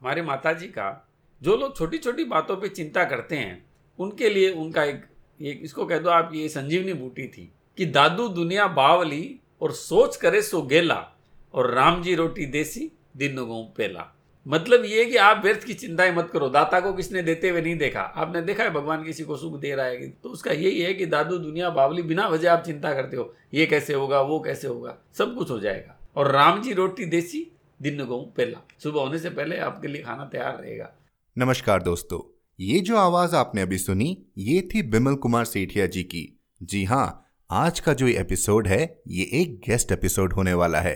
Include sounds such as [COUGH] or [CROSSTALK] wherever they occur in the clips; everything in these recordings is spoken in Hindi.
हमारे माता जी का, जो लोग छोटी छोटी बातों पे चिंता करते हैं, उनके लिए उनका एक एक, इसको कह दो आप, ये संजीवनी बूटी थी कि दादू दुनिया बावली और सोच करे सो गेला और राम जी रोटी देसी, दिन पेला। मतलब ये कि आप व्यर्थ की चिंताएँ मत करो, दाता को किसने देते हुए नहीं देखा? आपने देखा है भगवान किसी को सुख दे रहा है तो उसका यही है कि दादू दुनिया बावली बिना वजह आप चिंता करते हो, ये कैसे होगा, वो कैसे होगा, सब कुछ हो जाएगा। और राम जी रोटी देसी दिन गो पहला। सुबह होने से पहले आपके लिए खाना तैयार रहेगा। नमस्कार दोस्तों, ये जो आवाज़ आपने अभी सुनी, ये थी बिमल कुमार सेठिया जी की। जी हाँ आज का जो एपिसोड है, ये एक गेस्ट एपिसोड होने वाला है।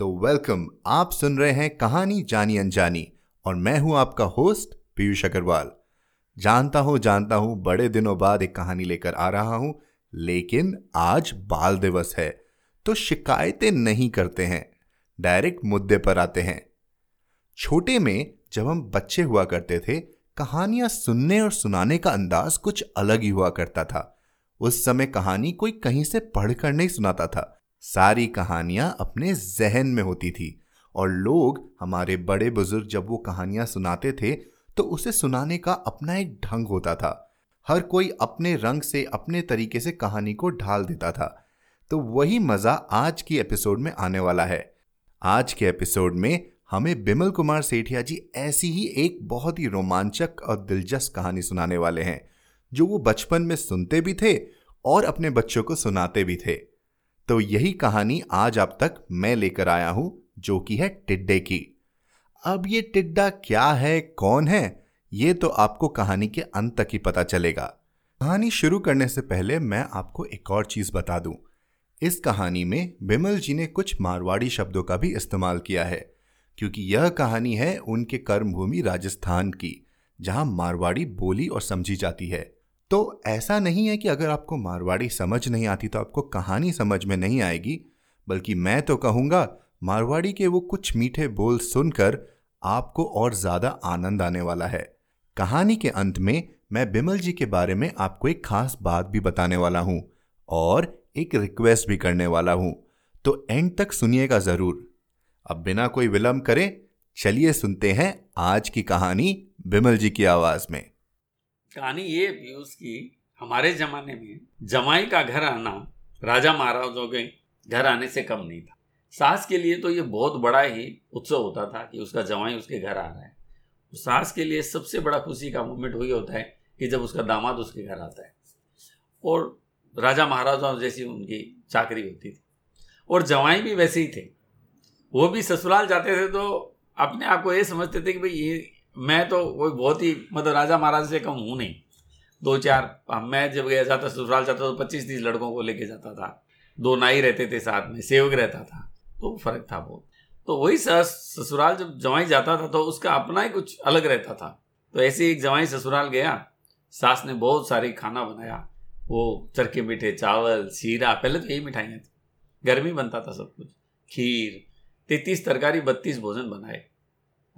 तो वेलकम, आप सुन रहे हैं कहानी जानी अनजानी, और मैं हूँ आपका होस्ट पीयूष अग्रवाल। जानता हूँ जानता हूँ, बड़े दिनों बाद एक कहानी लेकर आ रहा हूँ, लेकिन आज बाल दिवस है तो शिकायतें नहीं करते हैं। डायरेक्ट मुद्दे पर आते हैं। छोटे में जब हम बच्चे हुआ करते थे, कहानियाँ सुनने और सुनाने का अंदाज कुछ अलग ही हुआ करता था। उस समय कहानी कोई कहीं से पढ़कर नहीं सुनाता था। सारी कहानियाँ अपने जहन में होती थी और लोग हमारे बड़े बुज़ुर्ग जब वो कहानियाँ सुनाते थे तो उसे सुनाने का अपना एक ढंग होता था। हर कोई अपने रंग से, अपने तरीके से कहानी को ढाल देता था। तो वही मज़ा आज की एपिसोड में आने वाला है। आज के एपिसोड में हमें बिमल कुमार सेठिया जी ऐसी ही एक बहुत ही रोमांचक और दिलचस्प कहानी सुनाने वाले हैं, जो वो बचपन में सुनते भी थे और अपने बच्चों को सुनाते भी थे। तो यही कहानी आज आप तक मैं लेकर आया हूँ, जो कि है टिड्डे की। अब ये टिड्डा क्या है, कौन है, ये तो आपको कहानी के अंत तक ही पता चलेगा। कहानी शुरू करने से पहले मैं आपको एक और चीज़ बता दूँ इस कहानी में बिमल जी ने कुछ मारवाड़ी शब्दों का भी इस्तेमाल किया है, क्योंकि यह कहानी है उनके कर्मभूमि राजस्थान की, जहाँ मारवाड़ी बोली और समझी जाती है। तो ऐसा नहीं है कि अगर आपको मारवाड़ी समझ नहीं आती तो आपको कहानी समझ में नहीं आएगी, बल्कि मैं तो कहूँगा, मारवाड़ी के वो कुछ मीठे बोल सुनकर आपको और ज़्यादा आनंद आने वाला है। कहानी के अंत में मैं बिमल जी के बारे में आपको एक खास बात भी बताने वाला हूँ, और एक रिक्वेस्ट भी करने वाला हूँ। तो एंड तक सुनिएगा ज़रूर। अब बिना कोई विलंब करें, चलिए सुनते हैं आज की कहानी बिमल जी की आवाज़ में। कहानी ये पीयूष की हमारे जमाने में जमाई का घर आना, राजा महाराजों के घर आने से कम नहीं था। सास के लिए तो ये बहुत बड़ा ही उत्सव होता था कि उसका जमाई उसके घर आ रहा है। सास के लिए सबसे बड़ा खुशी का मोमेंट वही होता है कि जब उसका दामाद उसके घर आता है। और राजा महाराजाओं जैसी उनकी चाकरी होती थी। और जवाई भी वैसे ही थे। वो भी ससुराल जाते थे तो अपने आप को ये समझते थे कि भाई ये, मैं तो कोई बहुत ही मतलब राजा महाराज से कम हूँ नहीं। दो चार, मैं जब गया जाता, ससुराल जाता तो पच्चीस तीस लड़कों को लेके जाता था। दो नाई रहते थे साथ में, सेवक रहता था तो फ़र्क था बहुत। तो वही ससुराल जब जवाई जाता था तो उसका अपना ही कुछ अलग रहता था। तो ऐसे एक जवाई ससुराल गया, सास ने बहुत सारी खाना बनाया वो चरखे मीठे, चावल, सीरा, पहले तो यही मिठाइयाँ थी। घर में बनता था सब कुछ। खीर, तैतीस तरकारी, बत्तीस भोजन बनाए।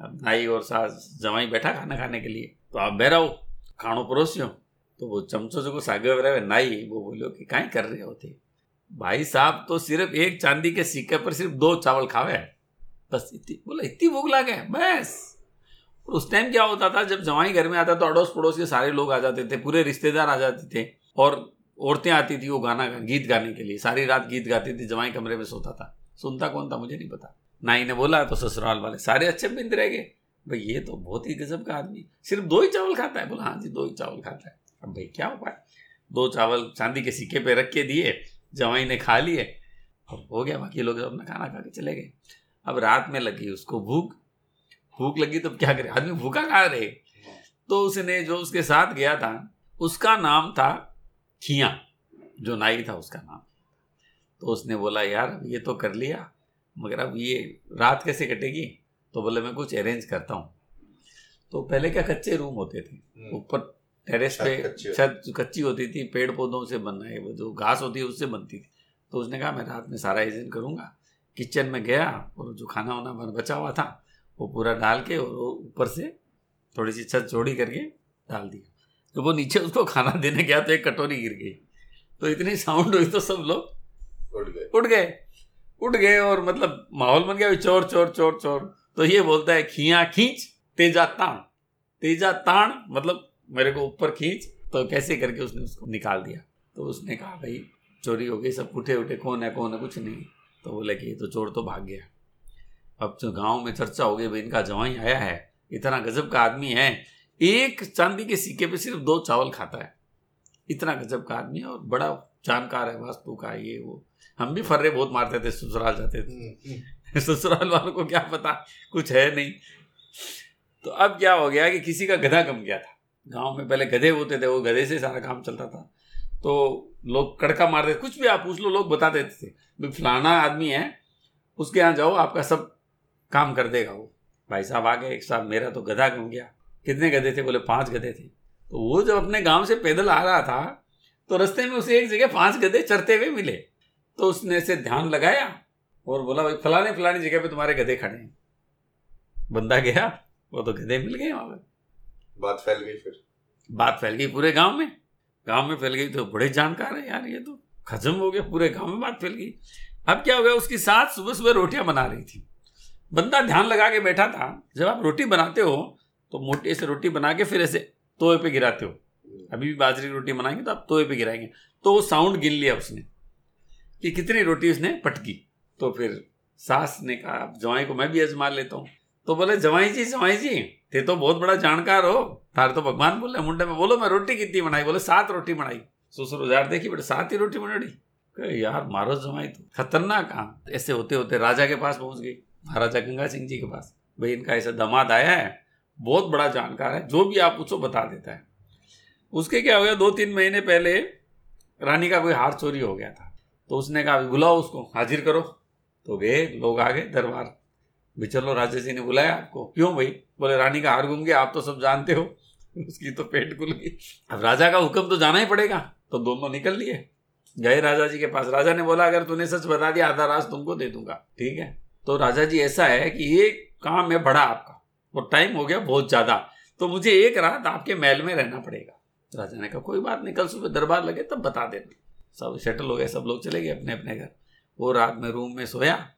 अब नाई और सास जवाई बैठा खाना खाने के लिए। तो आप बह हो खानो परोसियो। तो वो चमचो जो को सागे रहे नाई, वो बोलो कि कहीं कर रहे होते भाई साहब तो सिर्फ़ एक चांदी के सिक्के पर सिर्फ़ दो चावल खावे बस इतनी, बोला, इतनी भूख लगे बस। और उस टाइम क्या होता था, जब जवाई घर में आता तो अड़ोस पड़ोस के सारे लोग आ जाते थे, पूरे रिश्तेदार आ जाते थे। और औरतें आती थी वो गाना, गीत गाने के लिए। सारी रात गीत गाती थी जवाई कमरे में सोता था। सुनता कौन था? मुझे नहीं पता। नाई ने बोला तो ससुराल वाले सारे अच्छे बिंद रह गए। भाई, ये तो बहुत ही गजब का आदमी। सिर्फ़ दो ही चावल खाता है? बोला हाँ जी, दो ही चावल खाता है। अब भाई, क्या उपाय? दो चावल चांदी के सिक्के पे रख के दिए, जवाई ने खा लिए, और हो गया। बाकी लोग अपना खाना खा के चले गए। अब रात में लगी उसको भूख। भूख लगी तो क्या करे? आदमी भूखा खा रहे। तो उसने जो उसके साथ गया था, उसका नाम था खिया जो नाई था उसका नाम। तो उसने बोला यार अब ये तो कर लिया मगर अब ये रात कैसे कटेगी? तो बोले मैं कुछ अरेंज करता हूँ। तो पहले क्या कच्चे रूम होते थे? हम्म। ऊपर टेरेस पे छत कच्ची होती थी पेड़ पौधों से बनना है वो जो घास होती है उससे बनती थी। तो उसने कहा मैं रात में सारा अरेंज करूँगा। किचन में गया और जो खाना वाना बचा हुआ था वो पूरा डाल के और ऊपर से थोड़ी सी छत चौड़ी करके डाल दिया। तो वो नीचे उसको खाना देने गया तो एक कटोरी गिर गई। तो इतनी साउंड हुई तो सब लोग उठ गए। उठ गए। उठ गए और मतलब माहौल बन गया चोर चोर चोर चोर। तो ये बोलता है खिया खींच तेजा ताण। तेजा ताण मतलब मेरे को ऊपर खींच। तो कैसे करके उसने उसको निकाल दिया। तो उसने कहा भाई चोरी हो गई सब उठे उठे कौन है कौन है कुछ नहीं। तो बोले कि तो चोर तो भाग गया। अब जो गाँव में चर्चा हो गई भाई इनका जवाई आया है। इतना गजब का आदमी है एक चांदी के सिक्के पे सिर्फ़ दो चावल खाता है। इतना गजब का आदमी है और बड़ा जानकार है वास्तु का ये वो। हम भी फर्रे बहुत मारते थे ससुराल जाते थे। हम्म, हम्म। [LAUGHS] ससुराल वालों को क्या पता कुछ है नहीं। तो अब क्या हो गया कि किसी का गधा कम गया था। गाँव में पहले गधे होते थे वो गधे से सारा काम चलता था। तो लोग कड़का मारते कुछ भी आप पूछ लो लोग बता देते थे भाई फलाना आदमी है उसके यहाँ जाओ आपका सब काम कर देगा वो। भाई साहब आ गए एक साहब मेरा तो गधा कम गया। कितने गधे थे? बोले पाँच गधे थे। तो वो जब अपने गाँव से पैदल आ रहा था तो रास्ते में उसे एक जगह पाँच गधे चरते हुए मिले। तो उसने से ध्यान लगाया और बोला भाई फलाने फलानी जगह पे तुम्हारे गधे खड़े हैं। बंदा गया वो तो गधे मिल गए वहाँ पर। बात फैल गई फिर। बात फैल गई पूरे गाँव में। गाँव में फैल गई तो बड़े जानकार है यार ये तो। खजम हो गया पूरे गाँव में बात फैल गई। अब क्या हो गया उसकी साथ सुबह सुबह रोटियाँ बना रही थी। बंदा ध्यान लगा के बैठा था। जब आप रोटी बनाते हो तो मोटी से रोटी बना के फिर ऐसे तोए पे गिराते हो। अभी भी बाजरे की रोटी बनाएँगे तो आप तोए पे गिराएँगे। तो वो साउंड गिन लिया उसने कि कितनी रोटी उसने पटकी। तो फिर सास ने कहा, "अब जवाई को मैं भी आजमा लेता हूँ। तो बोले, जवाई जी जवाई जी थे तो बहुत बड़ा जानकार हो। थारे तो भगवान बोले मुंडे में बोलो, मैं रोटी कितनी बनाई? बोले, सात रोटी बनाई। ससुर उजार देखी बेटे सात ही रोटी बनाई? यार मारो जवाई तो। खतरनाक काम ऐसे होते होते राजा के पास पहुँच गई, महाराजा गंगा सिंह जी के पास। भाई इनका ऐसा दामाद आया है बहुत बड़ा जानकार है, जो भी आप पूछो बता देता है। उसके क्या हो गया दो तीन महीने पहले रानी का कोई हार चोरी हो गया था। तो उसने कहा बुलाओ उसको, हाजिर करो। तो गए लोग आ गए दरबार। भी चलो राजा जी ने बुलाया आपको, क्यों भाई? बोले, रानी का हार घूम गया, आप तो सब जानते हो। उसकी तो पेट खुल गई। अब राजा का हुक्म तो जाना ही पड़ेगा तो दोनों निकल लिए। गए राजा जी के पास। राजा ने बोला, अगर तूने सच बता दिया, आधा राज तुमको दे दूँगा। ठीक है? तो राजा जी, ऐसा है कि ये काम है बड़ा आपका। और टाइम हो गया बहुत ज़्यादा। तो मुझे एक रात आपके महल में रहना पड़ेगा। राजा ने कहा, कोई बात नहीं, कल सुबह दरबार लगे तब बता देना सब सेटल हो गए, सब लोग चले गए अपने अपने घर। वो रात में रूम में सोया।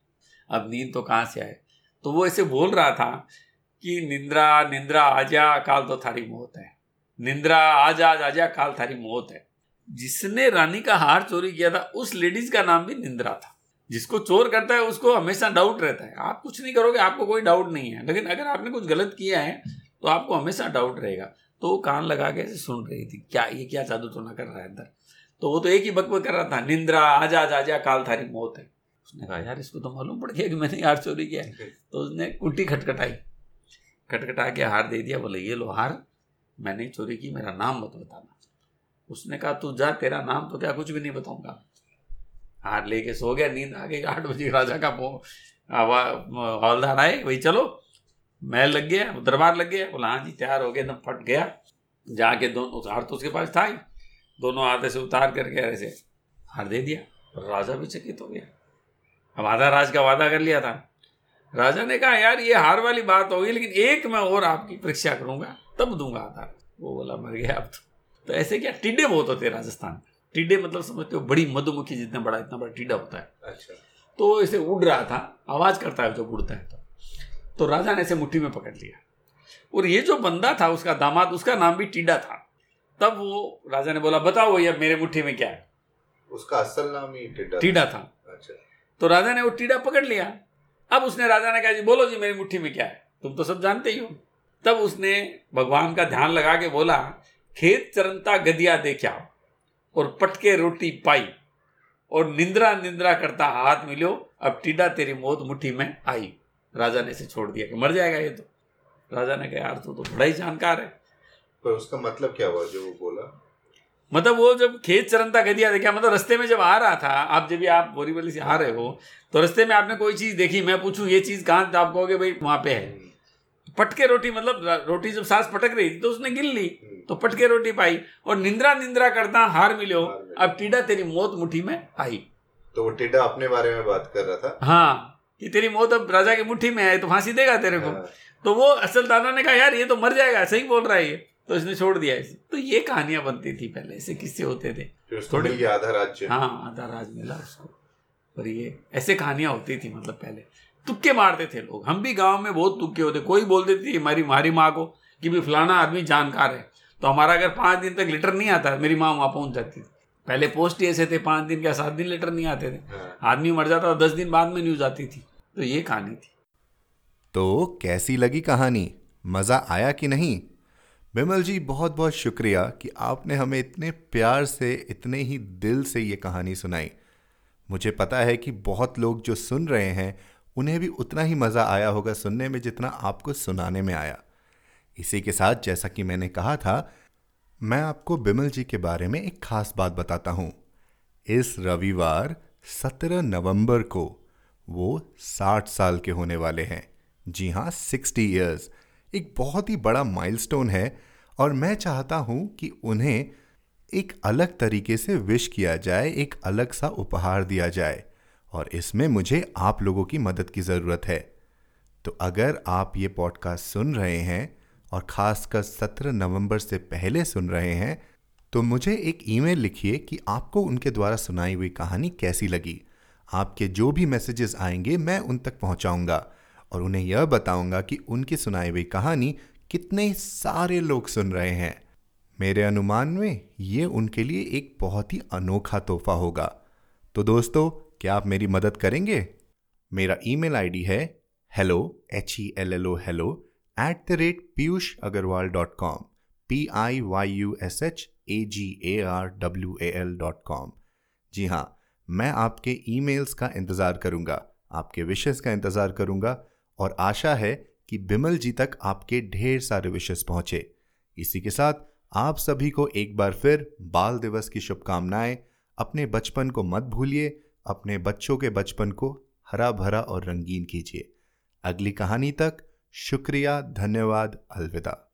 अब नींद तो कहाँ से आए? तो वो ऐसे बोल रहा था कि, निंद्रा निंद्रा, आजा, काल तो थारी मौत है। निंद्रा, आजा, आज, आजा, काल थारी मौत है। जिसने रानी का हार चोरी किया था, उस लेडीज़ का नाम भी निंद्रा था। जिसको चोर करता है, उसको हमेशा डाउट रहता है। आप कुछ नहीं करोगे, आपको कोई डाउट नहीं है। लेकिन अगर आपने कुछ गलत किया है तो आपको हमेशा डाउट रहेगा। तो वो कान लगा के सुन रही थी, क्या, ये क्या जादू टोना कर रहा है अंदर? तो वो तो एक ही बकबक कर रहा था, निंद्रा, आजा, आज, आजा, काल थारी मौत है। उसने कहा, यार, इसको तो मालूम पड़ गया कि मैंने हार चोरी किया है। तो उसने कुटी खटखटाई। खटखटा के हार दे दिया, बोले, ये लो हार, मैंने चोरी की, मेरा नाम मत बताना। उसने कहा, तू जा, तेरा नाम तो क्या कुछ भी नहीं बताऊँगा। हार लेके सो गया, नींद आ गई, आठ बजे राजा का हवलदार आए वही चलो, महल लग गया, दरबार लग गया। बोला हाँ जी, तैयार हो गया, एकदम फट गया। जाके दोनों हार तो उसके पास था ही। दोनों हाथ ऐसे उतार करके ऐसे हार दे दिया, राजा भी चकित हो गया। अब आधा राज का वादा कर लिया था। राजा ने कहा, यार, ये हार वाली बात होगी लेकिन एक मैं और आपकी परीक्षा करूँगा, तब दूँगा आधार। वो बोला, मर गया अब तो। तो ऐसे क्या, टिड्डे बहुत होते राजस्थान में। टिड्डे मतलब समझते हो बड़ी मधुमक्खी जितना बड़ा इतना बड़ा टिड्डा होता है। अच्छा। तो ऐसे उड़ रहा था आवाज़ करता है जब उड़ता है तो। तो राजा ने ऐसे मुट्ठी में पकड़ लिया। और ये जो बंदा था उसका दामाद उसका नाम भी टिड्डा था। तब वो राजा ने बोला बताओ ये मेरे मुट्ठी में क्या है? उसका असल नाम ही टिड्डा था। टिड्डा था। अच्छा। तो राजा ने वो टीडा पकड़ लिया। अब उसने राजा ने कहा जी बोलो जी मेरी मुट्ठी में क्या है? तुम तो सब जानते ही हो। तब उसने भगवान का ध्यान लगा के बोला खेत चरनता गदिया देखा और पटके रोटी पाई और निंद्रा निंद्रा करता हाथ मिलो अब टीडा तेरी मौत मुट्ठी में आई। राजा ने इसे छोड़ दिया कि मर जाएगा ये तो। राजा ने कहा यार तू तो बड़ा ही जानकार है। पर उसका मतलब क्या हुआ जो वो बोला? मतलब वो जब खेत चरनता गदिया देखा मतलब रस्ते में जब आ रहा था आप जब भी आप बोरीवली से आ रहे हो तो रस्ते में आपने कोई चीज़ देखी? मैं पूछूँ ये चीज़ कहाँ तो आप कहोगे भाई वहाँ पे है। पटके रोटी मतलब रोटी जब सांस पटक रही थी तो उसने गिन ली तो पटके रोटी पाई। और निंद्रा निंद्रा करता हार मिलो अब टीडा तेरी मौत मुट्ठी में आई। तो वो टिड्डा अपने बारे में बात कर रहा था? हाँ कि तेरी मौत अब राजा की मुट्ठी में है तो फांसी देगा तेरे को। हाँ, तो वो असल दादा ने कहा यार ये तो मर जाएगा सही बोल रहा है ये। तो इसने छोड़ दिया इसे। तो ये कहानियाँ बनती थी पहले ऐसे किस्से होते थे। थोड़ी- आधा राज्य। हाँ आधा राज मिला उसको। पर ये ऐसे कहानियाँ होती थी मतलब पहले। तुक्के मारते थे लोग। हम भी गाँव में बहुत तुक्के होते। कोई बोल देती हमारी हमारी माँ को कि भी फलाना आदमी जानकार है। तो हमारा अगर पाँच दिन तक लेटर नहीं आता मेरी माँ वहाँ पहुँच जाती थी। पहले पोस्ट ही ऐसे थे पाँच दिन या सात दिन लेटर नहीं आते थे। हाँ। आदमी मर जाता दस दिन बाद में न्यूज़ आती थी। तो ये कहानी थी। तो कैसी लगी कहानी? मज़ा आया कि नहीं? बिमल जी बहुत बहुत शुक्रिया कि आपने हमें इतने प्यार से इतने ही दिल से ये कहानी सुनाई। मुझे पता है कि बहुत लोग जो सुन रहे हैं उन्हें भी उतना ही मज़ा आया होगा सुनने में जितना आपको सुनाने में आया। इसी के साथ जैसा कि मैंने कहा था, मैं आपको बिमल जी के बारे में एक खास बात बताता हूँ। इस रविवार 17 नवंबर को वो 60 साल के होने वाले हैं। जी हाँ 60 इयर्स। एक बहुत ही बड़ा माइलस्टोन है और मैं चाहता हूँ कि उन्हें एक अलग तरीके से विश किया जाए, एक अलग सा उपहार दिया जाए। और इसमें मुझे आप लोगों की मदद की ज़रूरत है। तो अगर आप ये पॉडकास्ट सुन रहे हैं और ख़ासकर 17 नवंबर से पहले सुन रहे हैं तो मुझे एक ईमेल लिखिए कि आपको उनके द्वारा सुनाई हुई कहानी कैसी लगी। आपके जो भी मैसेजेस आएँगे, मैं उन तक पहुंचाऊँगा और उन्हें यह बताऊँगा कि उनकी सुनाई हुई कहानी कितने सारे लोग सुन रहे हैं। मेरे अनुमान में ये उनके लिए एक बहुत ही अनोखा तोहफा होगा। तो दोस्तों क्या आप मेरी मदद करेंगे? मेरा ईमेल आईडी है hello H E L L O hello at the rate Piyush Agarwal dot com P I Y U S H A G A R W A L dot com जी हाँ मैं आपके ईमेल्स का इंतज़ार करूँगा, आपके विशेष का इंतज़ार करूँगा और आशा है कि बिमल जी तक आपके ढेर सारे विशेष पहुँचे। इसी के साथ आप सभी को एक बार फिर बाल दिवस की शुभकामनाएँ, अपने बचपन को मत भूलिए अपने बच्चों के बचपन को हरा भरा और रंगीन कीजिए। अगली कहानी तक शुक्रिया, धन्यवाद, अलविदा।